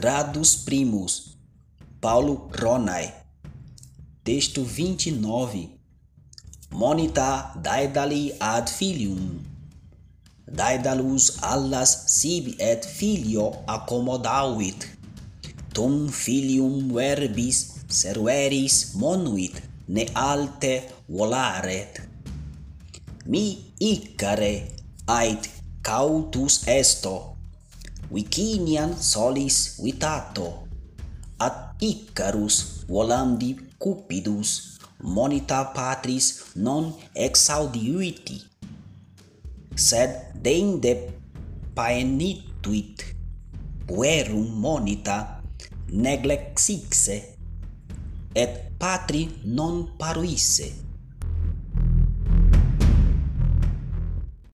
Gradus Primus, Paulo Ronai. Texto 29. Monita daedali ad filium. Daedalus allas sibi et filio accommodavit. Tum filium verbis serveris monuit, ne alte volaret. Mi icare ait cautus esto Wikinian solis vitato, at Icarus volandi cupidus, monita patris non exaudiuiti, sed deinde paenituit, puerum monita neglexixe, et patri non paruisse.